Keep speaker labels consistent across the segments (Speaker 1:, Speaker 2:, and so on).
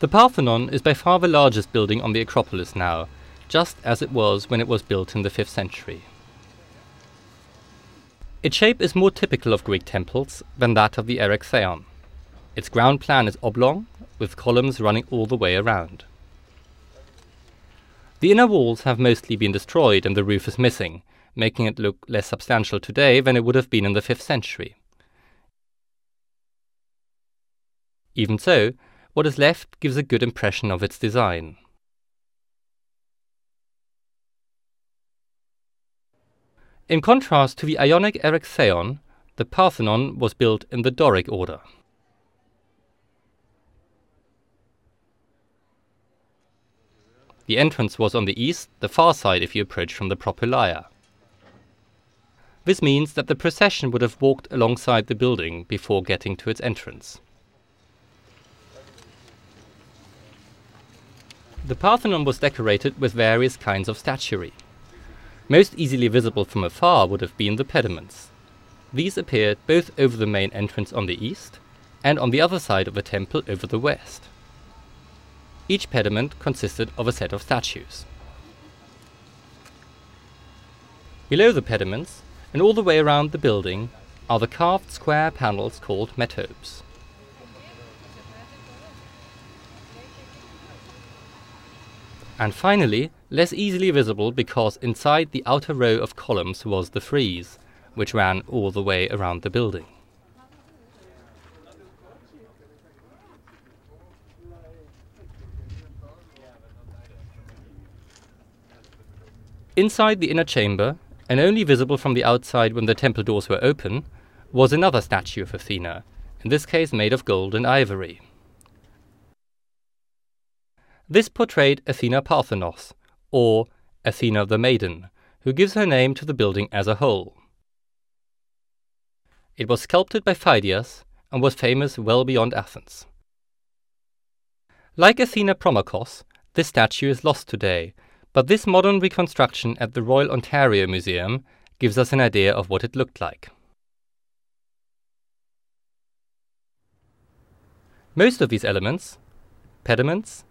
Speaker 1: The Parthenon is by far the largest building on the Acropolis now, just as it was when it was built in the 5th century. Its shape is more typical of Greek temples than that of the Erechtheion. Its ground plan is oblong, with columns running all the way around. The inner walls have mostly been destroyed and the roof is missing, making it look less substantial today than it would have been in the 5th century. Even so, what is left gives a good impression of its design. In contrast to the Ionic Erechtheion, the Parthenon was built in the Doric order. The entrance was on the east, the far side if you approach from the Propylaea. This means that the procession would have walked alongside the building before getting to its entrance. The Parthenon was decorated with various kinds of statuary. Most easily visible from afar would have been the pediments. These appeared both over the main entrance on the east and on the other side of the temple over the west. Each pediment consisted of a set of statues. Below the pediments, and all the way around the building, are the carved square panels called metopes. And finally, less easily visible because inside the outer row of columns was the frieze, which ran all the way around the building. Inside the inner chamber, and only visible from the outside when the temple doors were open, was another statue of Athena, in this case made of gold and ivory. This portrayed Athena Parthenos, or Athena the Maiden, who gives her name to the building as a whole. It was sculpted by Phidias and was famous well beyond Athens. Like Athena Promachos, this statue is lost today but this modern reconstruction at the Royal Ontario Museum gives us an idea of what it looked like. Most of these elements, pediments,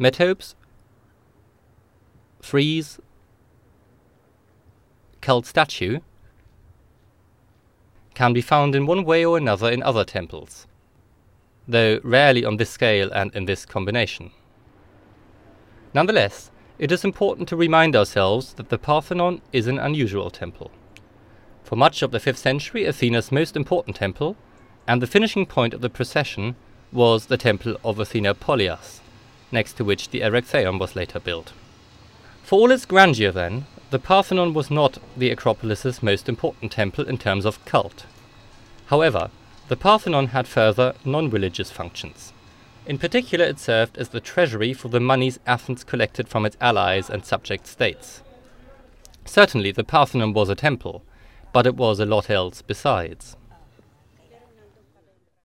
Speaker 1: metopes, frieze, cult statue, can be found in one way or another in other temples, though rarely on this scale and in this combination. Nonetheless, it is important to remind ourselves that the Parthenon is an unusual temple. For much of the 5th century, Athena's most important temple, and the finishing point of the procession, was the temple of Athena Polias, next to which the Erechtheion was later built. For all its grandeur, then, the Parthenon was not the Acropolis's most important temple in terms of cult. However, the Parthenon had further non religious functions. In particular, it served as the treasury for the monies Athens collected from its allies and subject states. Certainly, the Parthenon was a temple, but it was a lot else besides.